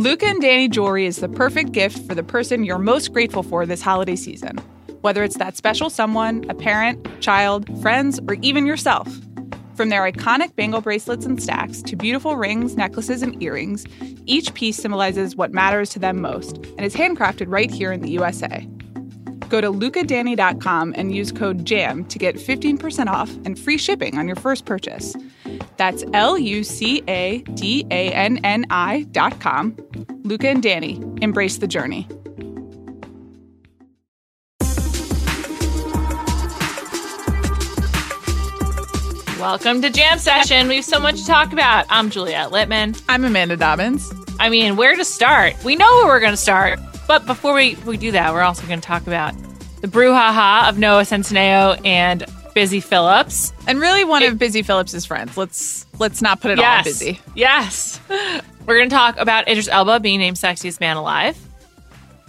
Luca and Danny jewelry is the perfect gift for the person you're most grateful for this holiday season. Whether it's that special someone, a parent, child, friends, or even yourself. From their iconic bangle bracelets and stacks to beautiful rings, necklaces, and earrings, each piece symbolizes what matters to them most and is handcrafted right here in the USA. Go to lucadanny.com and use code JAM to get 15% off and free shipping on your first purchase. That's L U C A D A N N I dot com. Luca and Danny, embrace the journey. Welcome to Jam Session. We have so much to talk about. I'm Juliet Litman. I'm Amanda Dobbins. I mean, where to start? We know where we're going to start. But before we, we do that, we're also going to talk about the brouhaha of Noah Centineo and Busy Philipps. And really one it, of Busy Philipps's friends. Let's let's not put it yes, all on Busy. Yes. We're going to talk about Idris Elba being named sexiest man alive.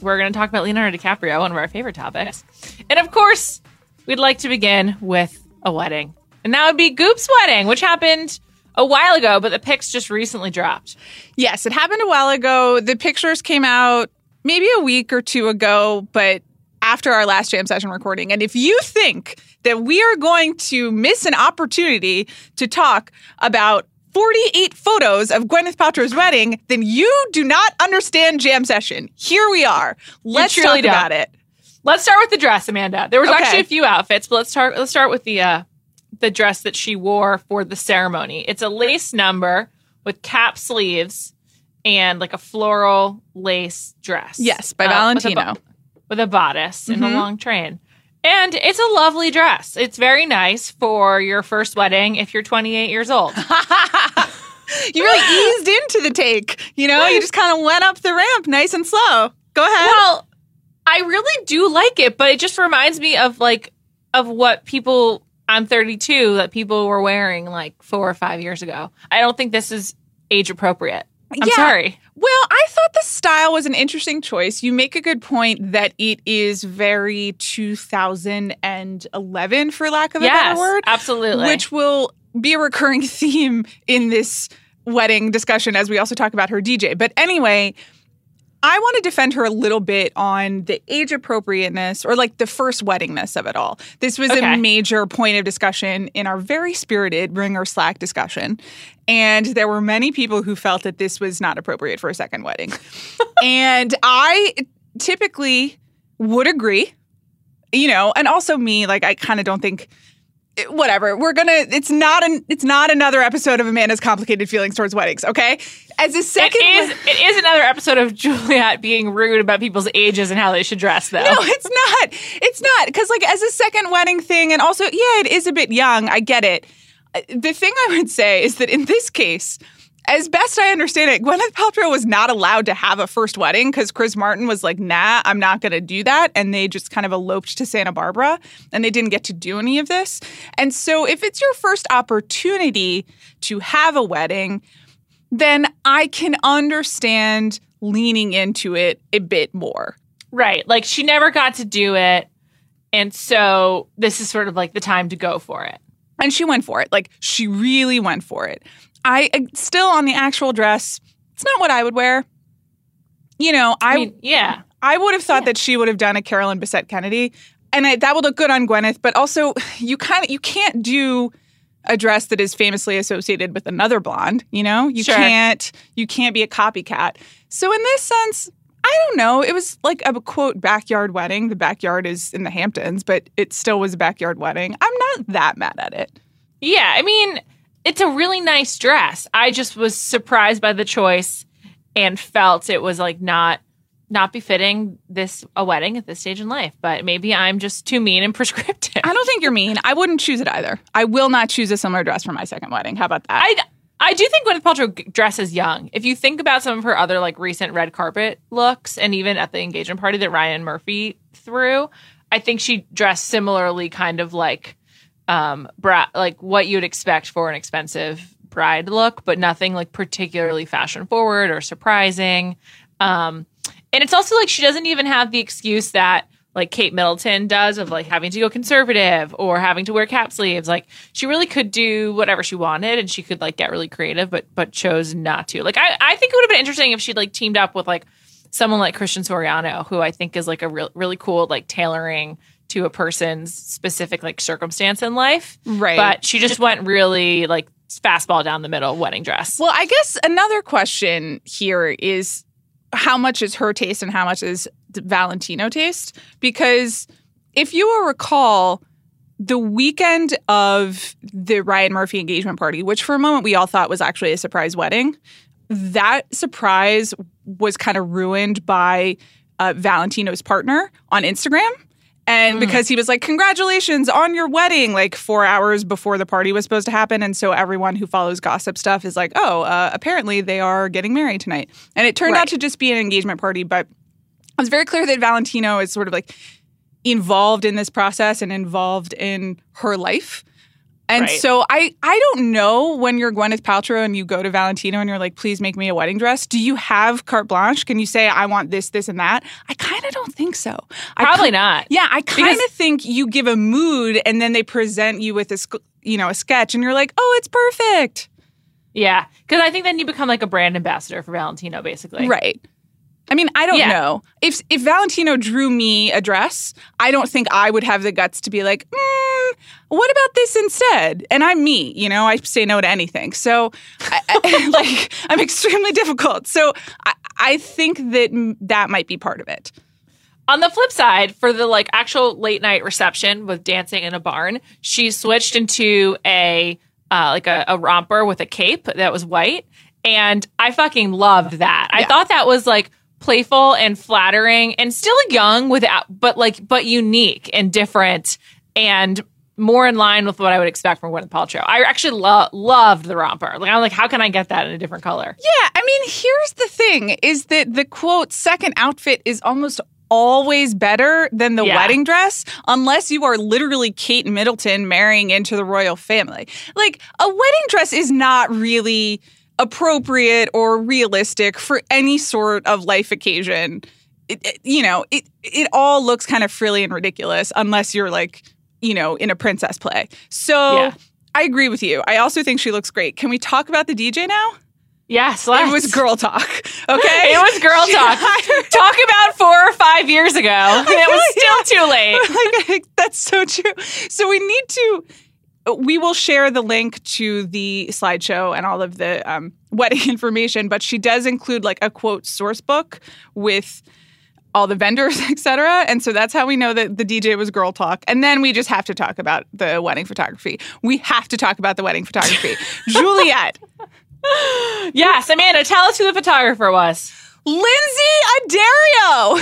We're going to talk about Leonardo DiCaprio, one of our favorite topics. And of course, we'd like to begin with a wedding. And that would be Goop's wedding, which happened a while ago, but the pics just recently dropped. Yes, it happened a while ago. The pictures came out maybe a week or two ago, but after our last jam session recording. And if you think that we are going to miss an opportunity to talk about 48 photos of Gwyneth Paltrow's wedding, then you do not understand jam session. Here we are. Let's talk don't. about it. Let's start with the dress, Amanda. There was okay. actually a few outfits, but let's start let's start with the uh the dress that she wore for the ceremony. It's a lace number with cap sleeves and like a floral lace dress. Yes, by uh, Valentino. A, with a bodice mm-hmm. and a long train. And it's a lovely dress. It's very nice for your first wedding if you're 28 years old. you really eased into the take. You know, you just kind of went up the ramp nice and slow. Go ahead. Well, I really do like it, but it just reminds me of like of what people I'm 32 that people were wearing like four or five years ago. I don't think this is age appropriate. I'm yeah. sorry. Well, I thought the style was an interesting choice. You make a good point that it is very 2011, for lack of a better word. Absolutely. Which will be a recurring theme in this wedding discussion as we also talk about her DJ. But anyway, I want to defend her a little bit on the age appropriateness or like the first weddingness of it all. This was okay. a major point of discussion in our very spirited Ringer Slack discussion. And there were many people who felt that this was not appropriate for a second wedding. and I typically would agree, you know, and also me, like, I kind of don't think whatever. We're gonna it's not an it's not another episode of amanda's complicated feelings towards weddings okay? As a second it is, it is another episode of juliet being rude about people's ages and how they should dress though. No it's not. It's not because like as a second wedding thing and also yeah it is a bit young i get it. Uh, the thing i would say is that in this case as best I understand it, Gwyneth Paltrow was not allowed to have a first wedding because Chris Martin was like, nah, I'm not going to do that. And they just kind of eloped to Santa Barbara and they didn't get to do any of this. And so, if it's your first opportunity to have a wedding, then I can understand leaning into it a bit more. Right. Like she never got to do it. And so, this is sort of like the time to go for it. And she went for it. Like she really went for it. I uh, still on the actual dress. It's not what I would wear. You know, I, I mean, yeah, I would have thought yeah. that she would have done a Carolyn Bessette Kennedy, and I, that would look good on Gwyneth. But also, you kind of you can't do a dress that is famously associated with another blonde. You know, you sure. can't you can't be a copycat. So in this sense, I don't know. It was like a quote backyard wedding. The backyard is in the Hamptons, but it still was a backyard wedding. I'm not that mad at it. Yeah, I mean, it's a really nice dress. I just was surprised by the choice and felt it was like not not befitting this a wedding at this stage in life. But maybe I'm just too mean and prescriptive. I don't think you're mean. I wouldn't choose it either. I will not choose a similar dress for my second wedding. How about that? I I do think Gwyneth Paltrow dresses young. If you think about some of her other like recent red carpet looks, and even at the engagement party that Ryan Murphy threw, I think she dressed similarly, kind of like um bra- like what you'd expect for an expensive bride look, but nothing like particularly fashion forward or surprising. Um and it's also like she doesn't even have the excuse that like Kate Middleton does of like having to go conservative or having to wear cap sleeves. Like she really could do whatever she wanted and she could like get really creative, but but chose not to. Like I, I think it would have been interesting if she'd like teamed up with like someone like Christian Siriano, who I think is like a real really cool like tailoring to a person's specific like circumstance in life. Right. But she just went really like fastball down the middle wedding dress. Well, I guess another question here is how much is her taste and how much is Valentino taste? Because if you will recall, the weekend of the Ryan Murphy engagement party, which for a moment we all thought was actually a surprise wedding, that surprise was kind of ruined by uh, Valentino's partner on Instagram. And because he was like, Congratulations on your wedding, like four hours before the party was supposed to happen. And so everyone who follows gossip stuff is like, Oh, uh, apparently they are getting married tonight. And it turned out to just be an engagement party. But it was very clear that Valentino is sort of like involved in this process and involved in her life. And Right. so I I don't know when you're Gwyneth Paltrow and you go to Valentino and you're like, please make me a wedding dress. Do you have carte blanche? Can you say I want this, this, and that? I kind of don't think so. Probably ki- not. Yeah, I kind of think you give a mood and then they present you with a you know a sketch and you're like, oh, it's perfect. Yeah. Because I think then you become like a brand ambassador for Valentino, basically. Right. I mean, I don't Yeah. know. If if Valentino drew me a dress, I don't think I would have the guts to be like, mm, what about this instead? And I'm me, you know, I say no to anything. So, I, I, like, I'm extremely difficult. So, I, I think that that might be part of it. On the flip side, for the like actual late night reception with dancing in a barn, she switched into a uh, like a, a romper with a cape that was white, and I fucking loved that. I thought that was like playful and flattering and still young without, but like but unique and different and more in line with what I would expect from Gwyneth Paltrow. I actually lo- loved the romper. Like I'm like, how can I get that in a different color? Yeah, I mean, here's the thing is that the quote second outfit is almost always better than the Yeah. wedding dress unless you are literally Kate Middleton marrying into the royal family. Like a wedding dress is not really appropriate or realistic for any sort of life occasion. It, it- you know, it it all looks kind of frilly and ridiculous unless you're like, you know, in a princess play. So Yeah. I agree with you. I also think she looks great. Can we talk about the DJ now? Yes, It let's. was girl talk. Okay. It was girl talk. Talk about four or five years ago. It was still too late. like, that's so true. So we need to. We will share the link to the slideshow and all of the um, wedding information, but she does include like a quote source book with all the vendors, etc. And so that's how we know that the DJ was girl talk. And then we just have to talk about the wedding photography. We have to talk about the wedding photography. Juliet, Yes, Amanda, tell us who the photographer was. Lynsey Addario.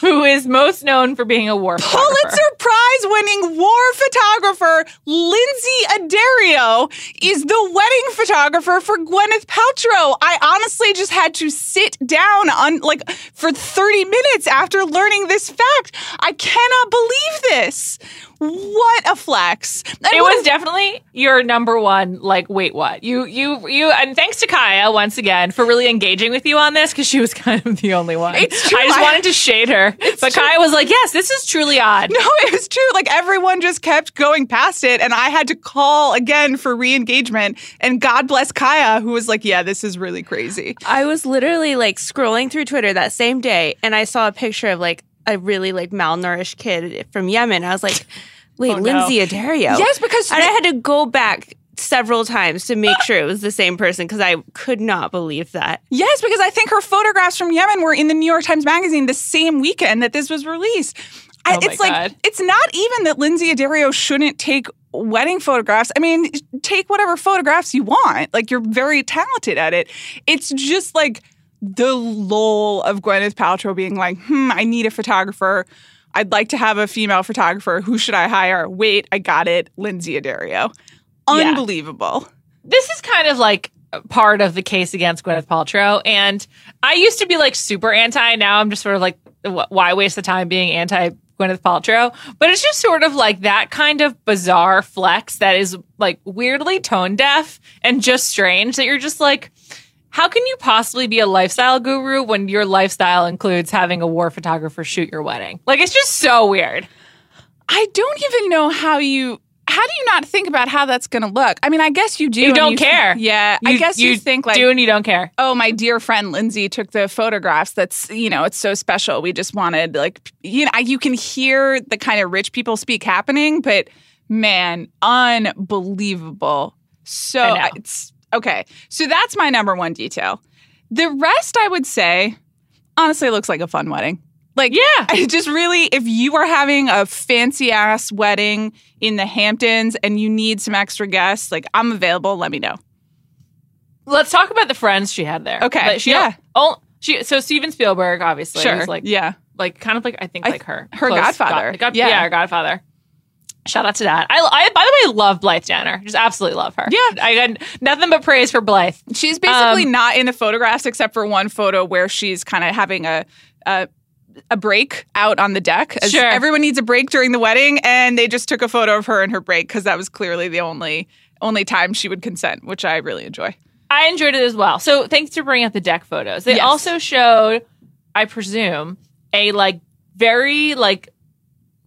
Who is most known for being a war. Pulitzer Prize winning war photographer Lynsey Addario is the wedding photographer for Gwyneth Paltrow. I honestly just had to sit down on like for 30 minutes after learning this fact. I cannot believe this. What a flex. And It what was definitely your number one. Like, wait, what? You, you, you, and thanks to Kaya once again for really engaging with you on this because she was kind of the only one. It's true. I just I- wanted to shade her, but Kaya was like, "Yes, this is truly odd." No, it was true. Like everyone just kept going past it, and I had to call again for re engagement. And God bless Kaya, who was like, Yeah, this is really crazy. I was literally like scrolling through Twitter that same day and I saw a picture of like a really like malnourished kid from Yemen. I was like, wait, Oh, no. Lynsey Addario. Yes, because And I had to go back several times to make ah! sure it was the same person because I could not believe that. Yes, because I think her photographs from Yemen were in the New York Times Magazine the same weekend that this was released. I, Oh it's like it's not even that Lynsey Addario shouldn't take wedding photographs. I mean, take whatever photographs you want. Like you're very talented at it. It's just like the lull of Gwyneth Paltrow being like, "Hmm, I need a photographer. I'd like to have a female photographer. Who should I hire? Wait, I got it. Lynsey Addario. Yeah. Unbelievable. this is kind of like part of the case against Gwyneth Paltrow. And I used to be like super anti. Now I'm just sort of like, why waste the time being anti Gwyneth Paltrow? But it's just sort of like that kind of bizarre flex that is like weirdly tone deaf and just strange that you're just like, how can you possibly be a lifestyle guru when your lifestyle includes having a war photographer shoot your wedding? Like, it's just so weird. I don't even know how you. How do you not think about how that's going to look? I mean, I guess you do. You don't th- care. yeah, I guess you, think like, do and you don't care. oh, my dear friend Lynsey took the photographs. That's you know, it's so special. We just wanted like you know, you can hear the kind of rich people speak happening, but man, unbelievable. So it's okay. So that's my number one detail. The rest, I would say, honestly, looks like a fun wedding. Like, Yeah. I just really, if you are having a fancy ass wedding in the Hamptons and you need some extra guests, like I'm available. Let me know. Let's talk about the friends she had there. Okay, But she, yeah. Oh, she so Steven Spielberg obviously is like yeah. like kind of like I think I- like her her godfather. god- god- Yeah. yeah, her godfather. Shout out to that. I, I by the way love Blythe Danner. Just absolutely love her. Yeah. I got nothing but praise for Blythe. She's basically Um, not in the photographs except for one photo where she's kind of having a, a a break out on the deck. As Sure. Everyone needs a break during the wedding, and they just took a photo of her in her break because that was clearly the only only time she would consent, which I really enjoy. I enjoyed it as well. So thanks for bringing up the deck photos. They Yes. also showed, I presume, a like very like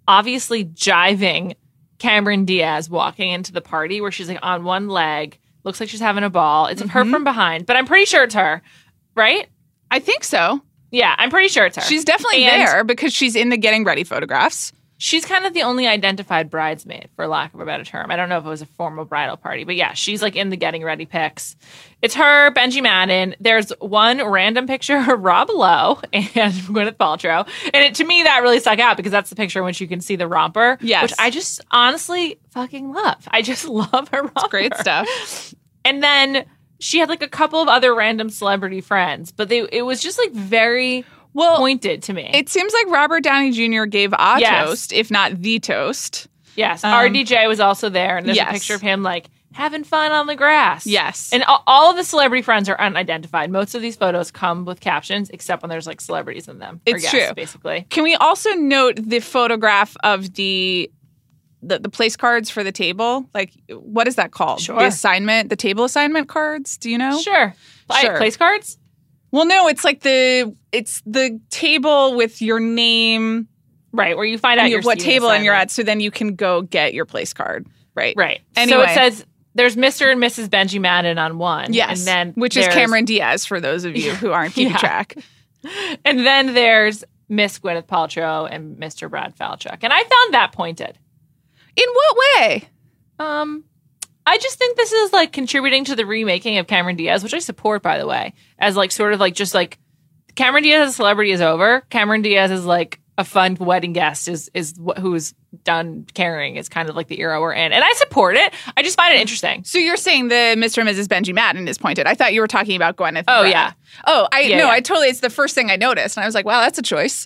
obviously jiving Cameron Diaz walking into the party where she's like on one leg, looks like she's having a ball. It's her Mhm. from behind, but I'm pretty sure it's her, right? I think so. Yeah, I'm pretty sure it's her. She's definitely And- there because she's in the getting ready photographs. She's kind of the only identified bridesmaid, for lack of a better term. I don't know if it was a formal bridal party, but yeah, she's like in the getting ready pics. It's her, Benji Madden. There's one random picture of Rob Lowe and Gwyneth Paltrow. And it, to me, that really stuck out because that's the picture in which you can see the romper. Yes. Which I just honestly fucking love. I just love her romper. Great stuff. And then she had like a couple of other random celebrity friends, but they it was just like very Well, pointed to me. it seems like Robert Downey Jr. gave a Yes. toast, if not the toast. Yes, Um, RDJ was also there, and there's yes. a picture of him like having fun on the grass. Yes. and all, of the celebrity friends are unidentified. Most of these photos come with captions, except when there's like celebrities in them. It's guests, true. basically. Can we also note the photograph of the the, the place cards for the table? Like, what is that called? Sure. The assignment, the table assignment cards. Do you know? Sure, Sure. place cards. Well, no, it's like the it's the table with your name, Right, where you find out your what table and you're at, so then you can go get your place card. Right. Right. So it says there's Mr. and Mrs. Benji Madden on one. Yes. and then which is Cameron Diaz for those of you who aren't keeping Yeah. track. and then there's Miss Gwyneth Paltrow and Mr. Brad Falchuk, and I found that pointed. In what way? Um, I just think this is like contributing to the remaking of Cameron Diaz, which I support, by the way, as like sort of like just like Cameron Diaz as a celebrity is over. Cameron Diaz is like a fun wedding guest is is wh- who's done caring is kind of like the era we're in, and I support it. I just find it interesting. So you're saying the Mr. and Mrs. Benji Madden is pointed. I thought you were talking about Gwyneth. Oh, Brad. yeah. Oh, I Yeah, no, yeah. I totally. It's the first thing I noticed, and I was like, wow, that's a choice.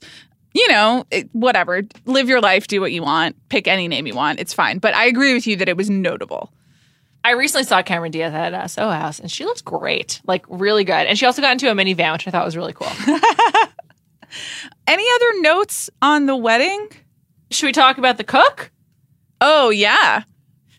You know, it, whatever. Live your life, do what you want, pick any name you want. It's fine. But I agree with you that it was notable. I recently saw Cameron Diaz at uh, Soho House, and she looks great, like really good. And she also got into a minivan, which I thought was really cool. Any other notes on the wedding? Should we talk about the cook Oh yeah.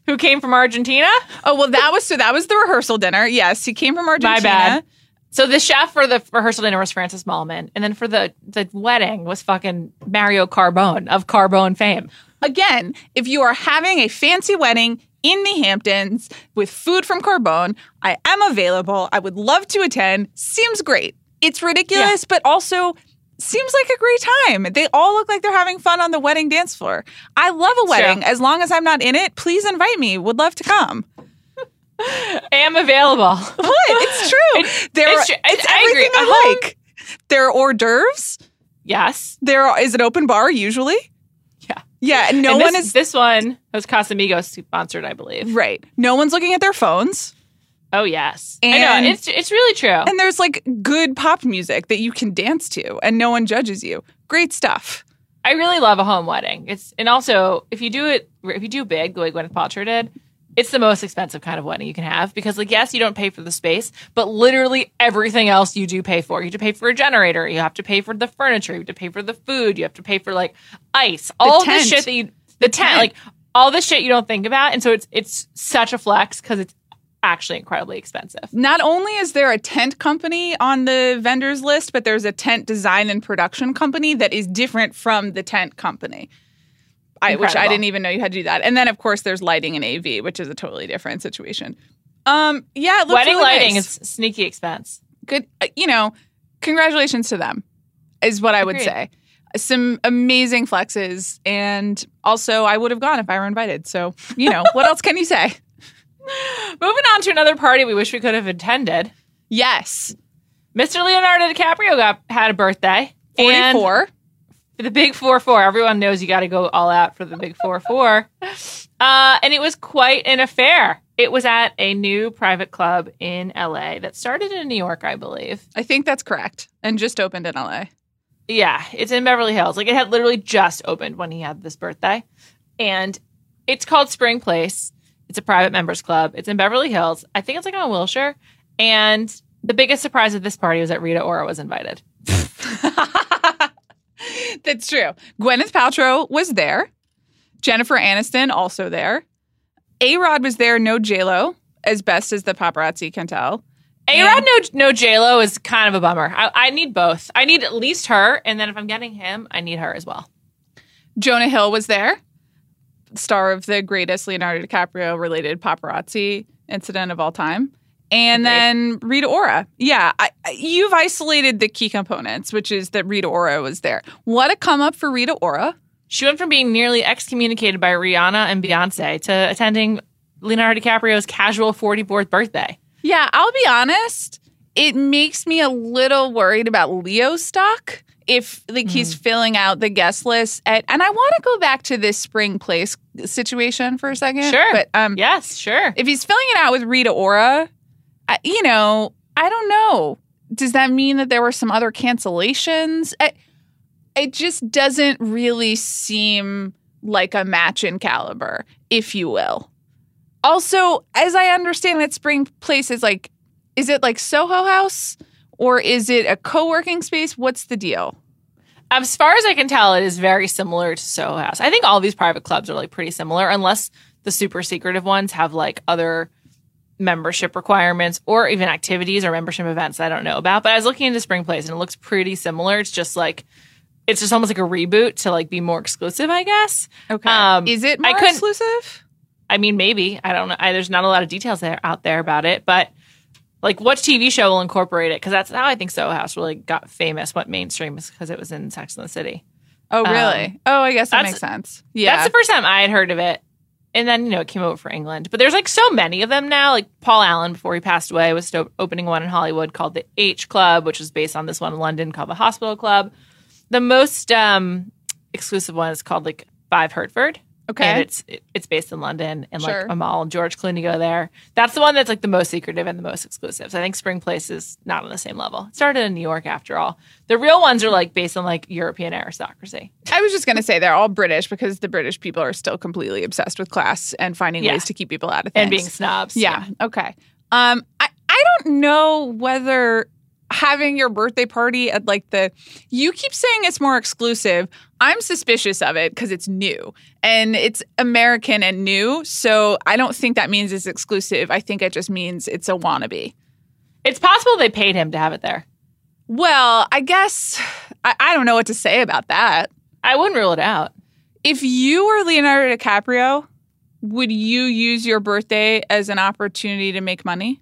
who came from Argentina? Oh well, that was so. That was the rehearsal dinner. Yes, he came from Argentina. My bad. So the chef for the rehearsal dinner was Francis Mallmann, and then for the the wedding was fucking Mario Carbone of Carbone fame. Again, if you are having a fancy wedding in the Hamptons with food from Carbone, I am available. I would love to attend. Seems great. It's ridiculous, but also seems like a great time. They all look like they're having fun on the wedding dance floor. I love a wedding. As long as I'm not in it, please invite me. Would love to come. I am available. What? It's true. It- there it's true. it's I- I everything I Uh-huh. like. There are hors d'oeuvres. yes. There are, is an open bar usually. Yeah. And no And one this, is this one was Casamigos sponsored, I believe. right. No one's looking at their phones. Oh yes, I And- know it's it's really true. And there's like good pop music that you can dance to and no one judges you. Great stuff. I really love a home wedding. It's and also if you do it if you do big the way Gwyneth Paltrow did, it's the most expensive kind of wedding you can have because like yes you don't pay for the space, but literally everything else you do pay for. You have to pay for a generator. You have to pay for the furniture. You have to pay for the food. You have to pay for like ice. all the shit that you the, tent, tent. like all the shit you don't think about. And so it's it's such a flex because it's actually incredibly expensive. Not only is there a tent company on the vendors list, but there's a tent design and production company that is different from the tent company. I, which I didn't even know you had to do that. And then, of course, there's lighting and AV, which is a totally different situation. Um, yeah, it looks Wedding really lighting nice. is sneaky expense. good. uh, You know, congratulations to them, is what I would say. Some amazing flexes, and also I would have gone if I were invited. So, you know, what else can you say? Moving on to another party we wish we could have attended. Yes, Mr. Leonardo DiCaprio got had a birthday. Forty-four. For the big four four. Everyone knows you got to go all out for the big four four. Uh, and it was quite an affair. It was at a new private club in LA that started in New York, I believe. I think that's correct, and just opened in LA. Yeah, it's in Beverly Hills. Like it had literally just opened when he had this birthday. And it's called Spring Place. It's a private members club. It's in Beverly Hills. I think it's like on Wilshire. And the biggest surprise of this party was that Rita Ora was invited. That's true. Gwyneth Paltrow was there. Jennifer Aniston also there. A Rod was there. No J Lo, as best as the paparazzi can tell. A Rod, no, no J Lo is kind of a bummer. I, I need both. I need at least her, and then if I'm getting him, I need her as well. Jonah Hill was there, star of the greatest Leonardo DiCaprio related paparazzi incident of all time. And Agreed. then Rita Ora. Yeah, I, you've isolated the key components, which is that Rita Ora was there. What a come up for Rita Ora. She went from being nearly excommunicated by Rihanna and Beyonce to attending Leonardo DiCaprio's casual 44th birthday. Yeah, I'll be honest. It makes me a little worried about Leo stock if like he's filling out the guest list. At, and I want to go back to this spring place situation for a second. Sure. But um, Yes, sure. if he's filling it out with Rita Ora, You know, I don't know. Does that mean that there were some other cancellations? I, it just doesn't really seem like a match in caliber, if you will. Also, as I understand it, Spring Place is like, is it like Soho House or is it a co working space? What's the deal? As far as I can tell, it is very similar to Soho House. I think all these private clubs are like pretty similar, unless the super secretive ones have like other membership requirements or even activities or membership events I don't know about. But I was looking into Spring Place and it looks pretty similar. It's just like it's just almost like a reboot to like be more exclusive, I guess. Okay. Um, is it more couldn't- exclusive? I mean, maybe I don't know. I, there's not a lot of details there out there about it, but like, what TV show will incorporate it? Because that's how I think Soho House really got famous, went mainstream, is because it was in Sex and the City. Oh, really? oh, I guess that makes sense. Yeah. That's the first time I had heard of it. And then, you know, it came over for England. But there's like so many of them now. Like Paul Allen, before he passed away, was opening one in Hollywood called the H Club, which was based on this one in London called the Hospital Club. The most um, exclusive one is called like Five Hertford. Okay. And it's it- it's based in London, and Sure. like Amal and George Clooney go there. That's the one that's like the most secretive and the most exclusive. So I think Spring Place is not on the same level. It started in New York after all. The real ones are like based on like European aristocracy. I was just going to say they're all British because the British people are still completely obsessed with class and finding Yeah. ways to keep people out of things. and being snobs. yeah. Okay. Um, I I don't know whether having your birthday party at like the you keep saying it's more exclusive. I'm suspicious of it because it's new and it's American and new. So I don't think that means it's exclusive. I think it just means it's a wannabe. It's possible they paid him to have it there. Well, I guess I, I don't know what to say about that. I wouldn't rule it out. if you were Leonardo DiCaprio, would you use your birthday as an opportunity to make money?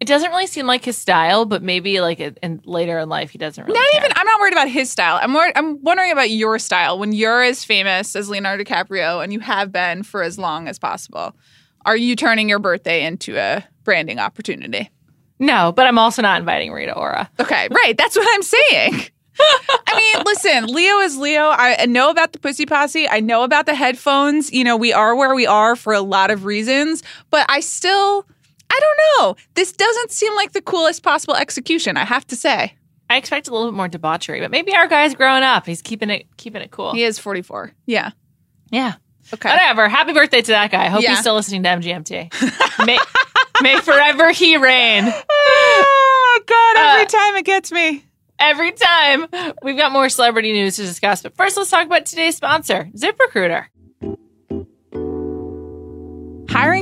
It doesn't really seem like his style, but maybe like in, later in life he doesn't really. Not care. even. I'm not worried about his style. I'm wor- I'm wondering about your style when you're as famous as Leonardo DiCaprio and you have been for as long as possible. Are you turning your birthday into a branding opportunity? No, but I'm also not inviting Rita Ora. Okay, right. That's what I'm saying. I mean, listen, Leo is Leo. I know about the Pussy Posse. I know about the headphones. You know, we are where we are for a lot of reasons, but I still, I don't know. This doesn't seem like the coolest possible execution, I have to say. I expect a little bit more debauchery, but maybe our guy's growing up. He's keeping it keeping it cool. He is 44. Yeah. Yeah. Okay. Whatever. Happy birthday to that guy. I hope Yeah. he's still listening to MGMT. may, may forever he reign. Oh, God. Every Uh, time it gets me. Every time. We've got more celebrity news to discuss, but first let's talk about today's sponsor, ZipRecruiter.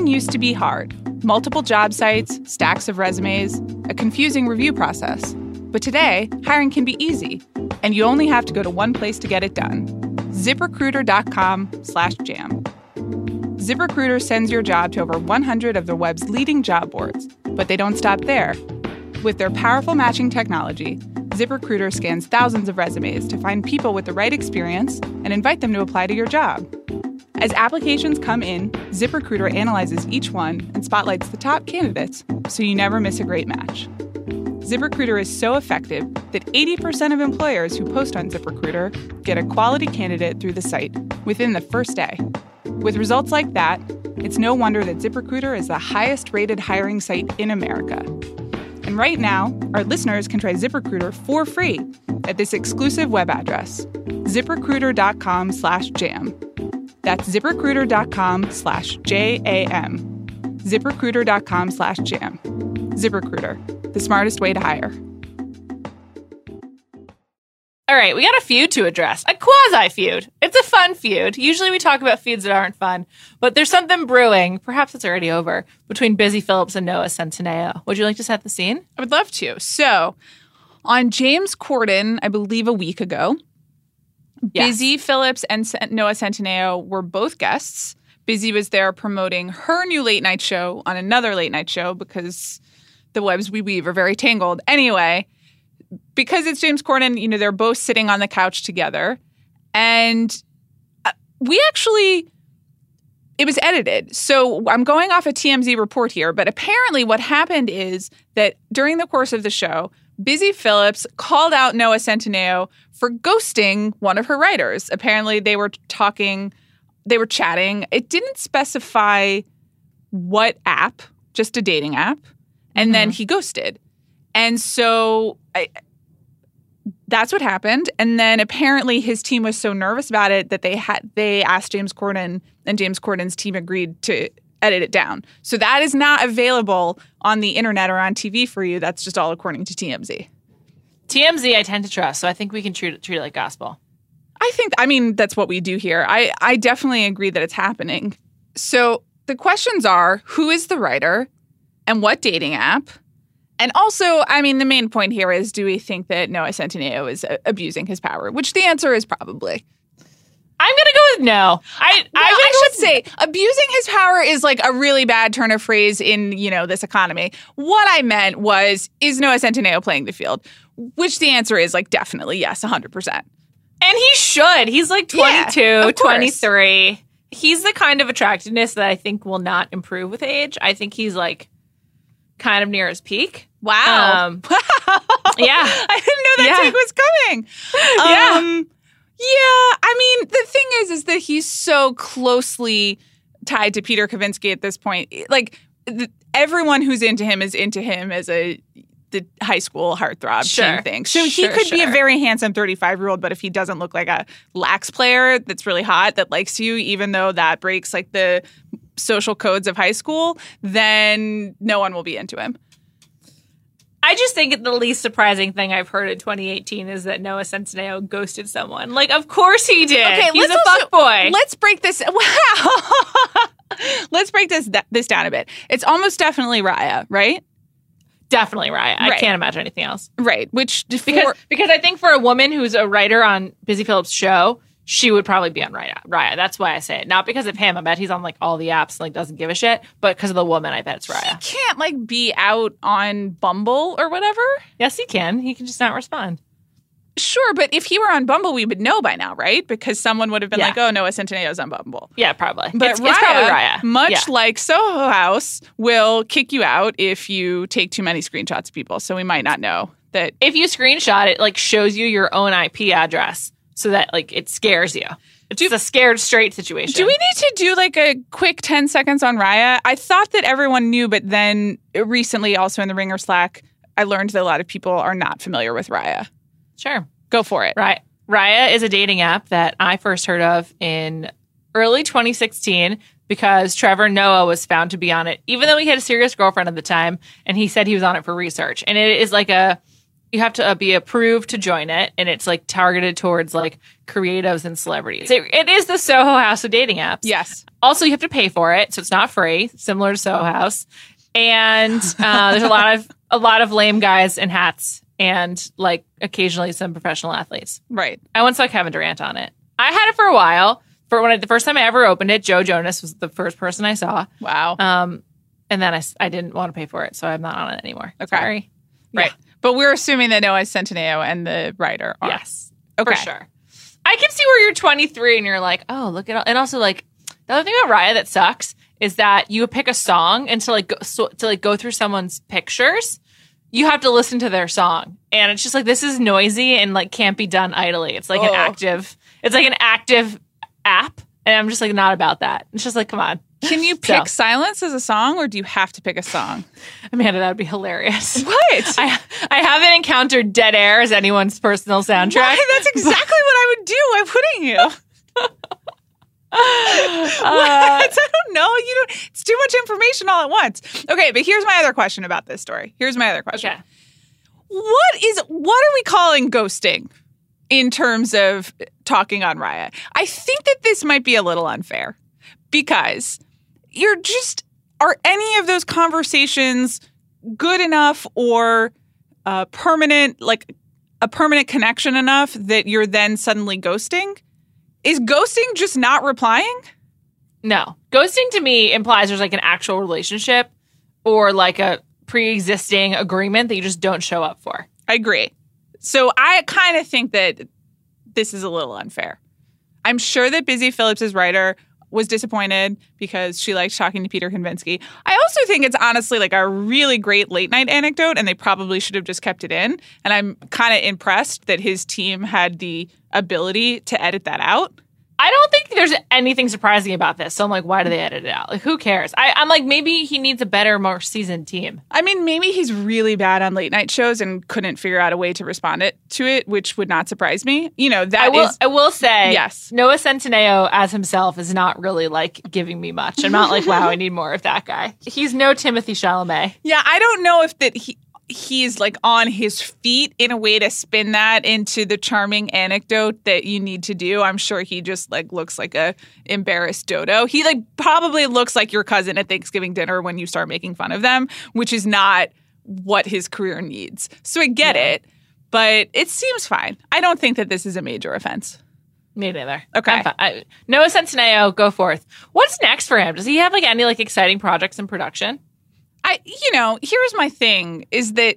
Used to be hard multiple job sites, stacks of resumes, a confusing review process. But today, hiring can be easy, and you only have to go to one place to get it done ziprecruiter.com slash jam. ZipRecruiter sends your job to over 100 of the web's leading job boards, but they don't stop there. With their powerful matching technology, ZipRecruiter scans thousands of resumes to find people with the right experience and invite them to apply to your job. As applications come in, ZipRecruiter analyzes each one and spotlights the top candidates so you never miss a great match. ZipRecruiter is so effective that 80% of employers who post on ZipRecruiter get a quality candidate through the site within the first day. With results like that, it's no wonder that ZipRecruiter is the highest rated hiring site in America. And right now, our listeners can try ZipRecruiter for free at this exclusive web address, ziprecruiter.com slash jam. That's ziprecruiter.com slash J-A-M. ziprecruiter.com slash jam. ZipRecruiter, the smartest way to hire. All right, we got a feud to address. A quasi feud. It's a fun feud. Usually we talk about feuds that aren't fun, but there's something brewing. Perhaps it's already over between Busy Philipps and Noah Centineo. Would you like to set the scene? I would love to. So, on James Corden, I believe a week ago, Yes. Busy Philipps and Noah Centineo were both guests. Busy was there promoting her new late night show on another late night show because the webs we weave are very tangled. Anyway, because it's James Corden, you know, they're both sitting on the couch together. And uh, we actually, it was edited. So I'm going off a TMZ report here, but apparently what happened is that during the course of the show, Busy Philipps called out Noah Centineo for ghosting one of her writers. Apparently they were talking, they were chatting. It didn't specify what app, just a dating app. And then mm-hmm. he ghosted. And so I, that's what happened. And then apparently his team was so nervous about it that they had they asked James Corden and James Corden's team agreed to edit it down. So that is not available on the internet or on TV for you. That's just all according to TMZ. TMZ, I tend to trust, so I think we can treat it, treat it like gospel. I think I mean that's what we do here. I I definitely agree that it's happening. So the questions are who is the writer and what dating app? And also, I mean, the main point here is do we think that Noah Centineo is uh, abusing his power? Which the answer is probably. I'm gonna go with no. I Well, I, should say abusing his power is like a really bad turn of phrase in you know this economy. What I meant was is Noah Centineo playing the field? Which the answer is like definitely yes, 100. percent And he should. He's like Yeah, 22, of course. 23. He's the kind of attractiveness that I think will not improve with age. I think he's like kind of near his peak. Wow. Um, wow. yeah. I didn't know that Yeah. take was coming. Um, yeah. I mean, the thing is, is that he's so closely tied to Peter Kavinsky at this point. Like th- everyone who's into him is into him as a the high school heartthrob Sure. thing. So he Sure, could be a very handsome 35 year old, but if he doesn't look like a lax player that's really hot that likes you, even though that breaks like the social codes of high school, then no one will be into him. I just think the least surprising thing I've heard in 2018 is that Noah Centineo ghosted someone. Like, of course he did. Okay, he's let's a also- fuckboy. Let's break this. Wow. let's break this this down a bit. It's almost definitely Raya, right? Definitely right. I can't imagine anything else. Right. Which Because for, because I think for a woman who's a writer on Busy Philipps' show, she would probably be on Raya. Raya. That's why I say it. Not because of him. I bet he's on like all the apps and like doesn't give a shit. But because of the woman, I bet it's Raya. he can't like be out on Bumble or whatever. Yes, he can. He can just not respond. Sure, but if he were on Bumble, we would know by now, right? Because someone would have been Yeah. like, "Oh, Noah Centineo's on Bumble." Yeah, probably. But it's, Raya, it's probably Raya. much Yeah. like Soho House, will kick you out if you take too many screenshots of people. So we might not know that. if you screenshot it, like shows you your own IP address so that like it scares you. It's a scared straight situation. Do we need to do like a quick 10 seconds on Raya? I thought that everyone knew, but then recently, also in the Ringer Slack, I learned that a lot of people are not familiar with Raya. Sure. Go for it. Right. Raya is a dating app that I first heard of in early 2016 because Trevor Noah was found to be on it, even though he had a serious girlfriend at the time, and he said he was on it for research. And it is like a you have to uh, be approved to join it, and it's like targeted towards like creatives and celebrities. It, it is the Soho House of dating apps. Yes. Also, you have to pay for it, so it's not free, similar to Soho House. And uh, there's a lot of a lot of lame guys in hats, and like occasionally some professional athletes. Right. I once saw Kevin Durant on it. I had it for a while. For when I, the first time I ever opened it, Joe Jonas was the first person I saw. Wow. Um, and then I, I didn't want to pay for it, so I'm not on it anymore. Okay. Sorry. right. But we're assuming that Noah Centineo and the writer are. Yes, Okay. for sure. I can see where you're 23 and you're like, oh, look at all. And also, like, the other thing about Raya that sucks is that you pick a song and to like go, so, to like go through someone's pictures, you have to listen to their song, and it's just like this is noisy and like can't be done idly. It's like Oh. an active. It's like an active app, and I'm just like not about that. It's just like, come on, Can you So- pick silence as a song or do you have to pick a song? Amanda, that would be hilarious. What? I I haven't encountered dead air as anyone's personal soundtrack. Why? That's exactly what I would do. Why wouldn't you? Uh, I don't know. You don't. It's too much information all at once. Okay, but here's my other question about this story. Here's my other question. okay. What is what are we calling ghosting in terms of talking on Raya? I think that this might be a little unfair because you're just are any of those conversations good enough or uh, permanent, like a permanent connection enough that you're then suddenly ghosting? Is ghosting just not replying? No. Ghosting to me implies there's like an actual relationship or like a pre existing agreement that you just don't show up for. I agree. So I kind of think that this is a little unfair. I'm sure that Busy Philipps' writer was disappointed because she liked talking to Peter Kavinsky. I also think it's honestly like a really great late night anecdote, and they probably should have just kept it in. And I'm kind of impressed that his team had the ability to edit that out. I don't think there's anything surprising about this. So I'm like, why do they edit it out? Like, who cares? I, I'm like, maybe he needs a better, more seasoned team. I mean, maybe he's really bad on late night shows and couldn't figure out a way to respond it to it, which would not surprise me. You know, I that will. is I will say, Yes. Noah Centineo as himself is not really like giving me much. I'm not like, wow, I need more of that guy. He's no Timothée Chalamet. Yeah, I don't know if that he he's like on his feet in a way to spin that into the charming anecdote that you need to do. I'm sure he just like looks like a embarrassed dodo. He like probably looks like your cousin at Thanksgiving dinner when you start making fun of them, which is not what his career needs. So I get Yeah. it, but it seems fine. I don't think that this is a major offense. Me neither. Okay. I, Noah Centineo, go forth. What's next for him? Does he have like any like exciting projects in production? I, you know, here's my thing is that,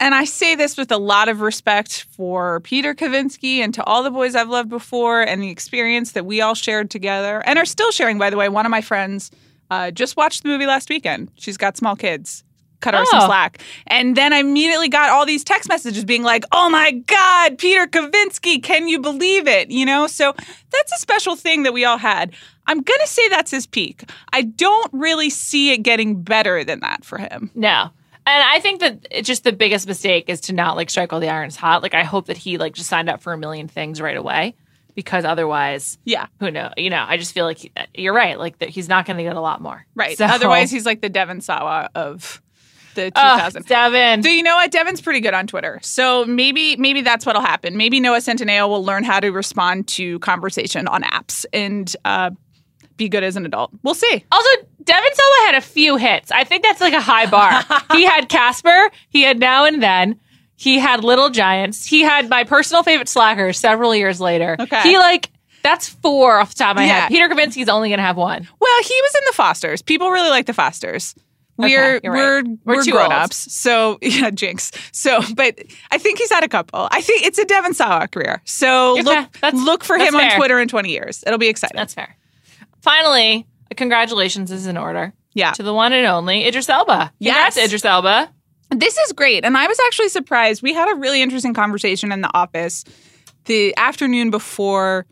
and I say this with a lot of respect for Peter Kavinsky and to all the boys I've loved before and the experience that we all shared together and are still sharing, by the way. One of my friends uh, just watched the movie last weekend. She's got small kids. Cut her some Oh. slack. And then I immediately got all these text messages being like, oh my God, Peter Kavinsky, can you believe it? You know, so that's a special thing that we all had. I'm going to say that's his peak. I don't really see it getting better than that for him. No. And I think that it's just the biggest mistake is to not like strike while the iron's hot. Like I hope that he like just signed up for a million things right away because otherwise, Yeah, who know? You know, I just feel like he, you're right. Like that he's not going to get a lot more. right. So- Otherwise, he's like the Devon Sawa of the Ugh, 2000. Devon. So you know what? Devon's pretty good on Twitter. So maybe maybe that's what'll happen. Maybe Noah Centineo will learn how to respond to conversation on apps and uh, be good as an adult. We'll see. Also, Devon Sawa had a few hits. I think that's like a high bar. he had Casper. He had Now and Then. He had Little Giants. He had my personal favorite Slacker several years later. Okay. He like that's four off the top of my Yeah. head. Peter Kavinsky's only gonna have one. Well, he was in the Fosters. People really like the Fosters. We're Okay, we're right. we're, We're grown old. ups. So yeah, jinx. So, but I think he's had a couple. I think it's a Devon Sawa career. So Okay, look look for him on. Twitter in twenty years. It'll be exciting. That's fair. Finally, congratulations is in order yeah. to the one and only Idris Elba. Yes. Congrats, Idris Elba. This is great. And I was actually surprised. We had a really interesting conversation in the office the afternoon before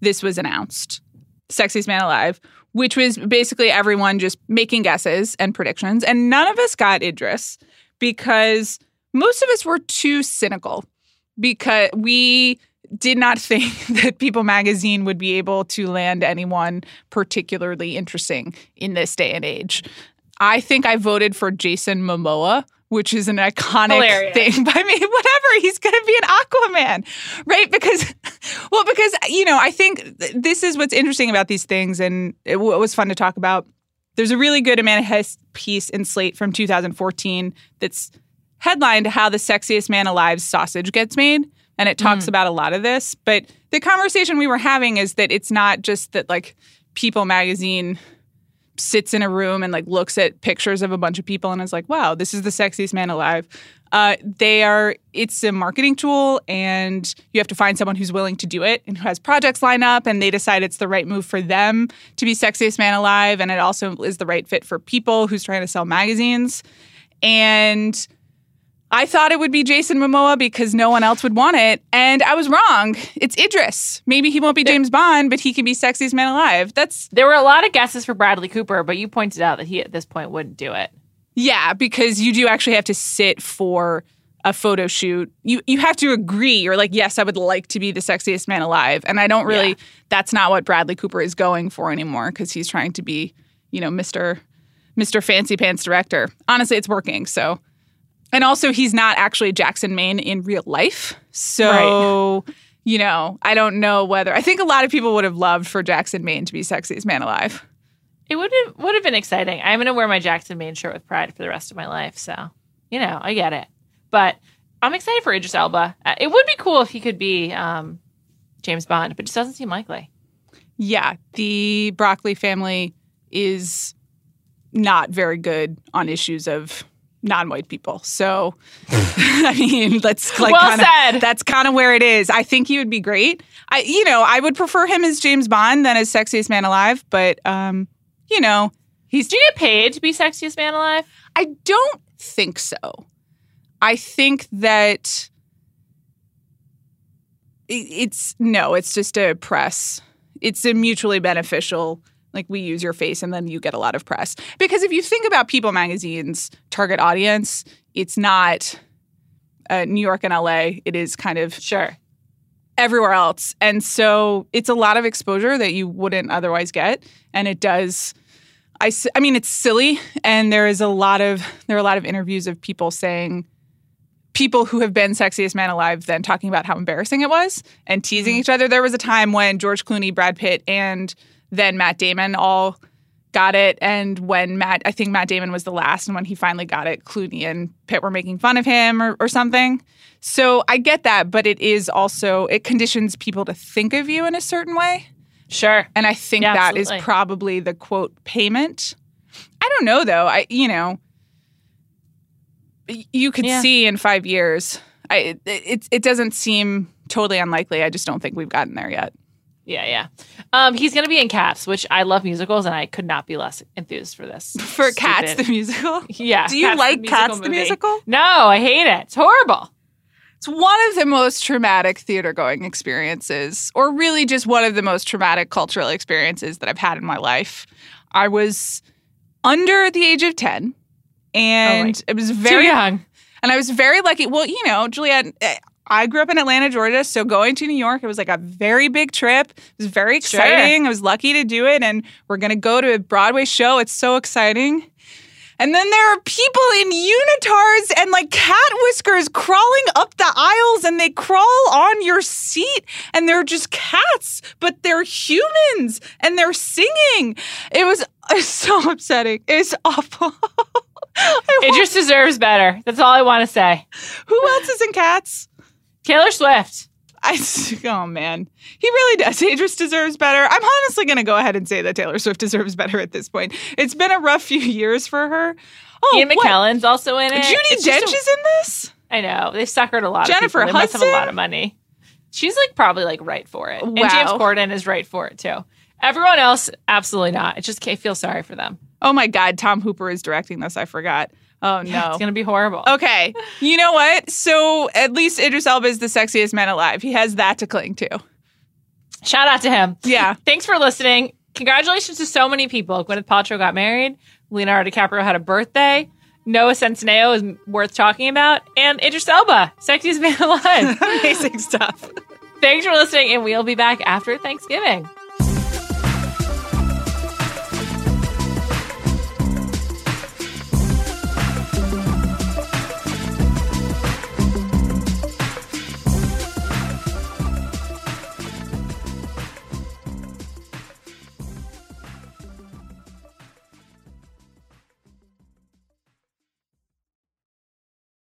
this was announced Sexiest Man Alive, which was basically everyone just making guesses and predictions. And none of us got Idris because most of us were too cynical because we did not think that People magazine would be able to land anyone particularly interesting in this day and age. I think I voted for Jason Momoa which is an iconic Hilarious. thing by me. Whatever, he's going to be an Aquaman, right? Because, well, because you know, I think th- this is what's interesting about these things, and it, w- it was fun to talk about. There's a really good Amanda Hess piece in Slate from 2014 that's headlined "How the Sexiest Man Alive's Sausage Gets Made," and it talks about a lot of this. But the conversation we were having is that it's not just that like People Magazine sits in a room and like looks at pictures of a bunch of people and is like, wow, this is the sexiest man alive. Uh, they are, it's a marketing tool and you have to find someone who's willing to do it and who has projects lined up and they decide it's the right move for them to be sexiest man alive. And it also is the right fit for people who's trying to sell magazines. And I thought it would be Jason Momoa because no one else would want it. And I was wrong. It's Idris. Maybe he won't be James Bond, but he can be sexiest man alive. That's There were a lot of guesses for Bradley Cooper, but you pointed out that he at this point wouldn't do it. Yeah, because you do actually have to sit for a photo shoot. You you have to agree. You're like, yes, I would like to be the sexiest man alive. And I don't really Yeah. that's not what Bradley Cooper is going for anymore because he's trying to be, you know, Mr. Mr. Fancy Pants director. Honestly, it's working. So and also he's not actually Jackson Maine in real life. So you know, I don't know whether I think a lot of people would have loved for Jackson Maine to be sexiest man alive. It would have would have been exciting. I'm gonna wear my Jackson Maine shirt with pride for the rest of my life. So you know, I get it. But I'm excited for Idris Elba. Uh, It would be cool if he could be um, James Bond, but it just doesn't seem likely. Yeah, the Broccoli family is not very good on issues of non-white people. So, I mean, let's like Well kinda, said. That's kind of where it is. I think he would be great. I, you know, I would prefer him as James Bond than as sexiest man alive. But, um, you know, he's. Do you get paid to be sexiest man alive? I don't think so. I think that it's no, it's just a press. It's a mutually beneficial. Like we use your face and then you get a lot of press. Because if you think about People Magazine's target audience, it's not uh, New York and LA. It is kind of Sure. everywhere else. And so it's a lot of exposure that you wouldn't otherwise get. And it does. i, I mean, it's silly. And there is a lot of, there are a lot of interviews of people saying, people who have been sexiest man alive then talking about how embarrassing it was and teasing each other. There was a time when George Clooney, Brad Pitt, and then Matt Damon all got it. And when Matt, I think Matt Damon was the last, and when he finally got it, Clooney and Pitt were making fun of him or, or something. So I get that, but it is also, it conditions people to think of you in a certain way. Sure. And I think Yeah, that is absolutely. probably the quote payment. I don't know though. I, you know, you could Yeah. see in five years. I, it, it doesn't seem totally unlikely. I just don't think we've gotten there yet. Yeah, yeah. Um, he's gonna be in Cats, which I love musicals, and I could not be less enthused for this. For Cats, the musical. yeah. Do you Cats, like the Cats, the musical? No, I hate it. It's horrible. It's one of the most traumatic theater going experiences, or really just one of the most traumatic cultural experiences that I've had in my life. I was under the age of 10, and it was Too very young. And I was very lucky. Well, you know, Juliet, eh, I grew up in Atlanta, Georgia. So going to New York, it was like a very big trip. It was very Sure. exciting. I was lucky to do it. And we're going to go to a Broadway show. It's so exciting. And then there are people in unitards and like cat whiskers crawling up the aisles and they crawl on your seat and they're just cats, but they're humans and they're singing. It was so upsetting. It's awful. It just deserves better. That's all I want to say. who else is in cats? Taylor Swift. I oh man, he really does. Idris deserves better. I'm honestly going to go ahead and say that Taylor Swift deserves better at this point. It's been a rough few years for her. Oh, Ian what? McKellen's also in it. Judi It's Dench a- is in this. I know they suckered a lot. Jennifer of people. They must have a lot of money. She's like probably like right for it, and James Corden is right for it too. Everyone else, absolutely not. It just I feel sorry for them. Oh my God, Tom Hooper is directing this. I forgot. Oh Yeah, no. it's gonna be horrible. Okay, you know what? So at least Idris Elba is the sexiest man alive. He has that to cling to. Shout out to him. Yeah. Thanks for listening. Congratulations to so many people. Gwyneth Paltrow got married. Leonardo DiCaprio had a birthday. Noah Centineo is worth talking about. And Idris Elba, sexiest man alive. Amazing stuff. Thanks for listening, and we'll be back after Thanksgiving.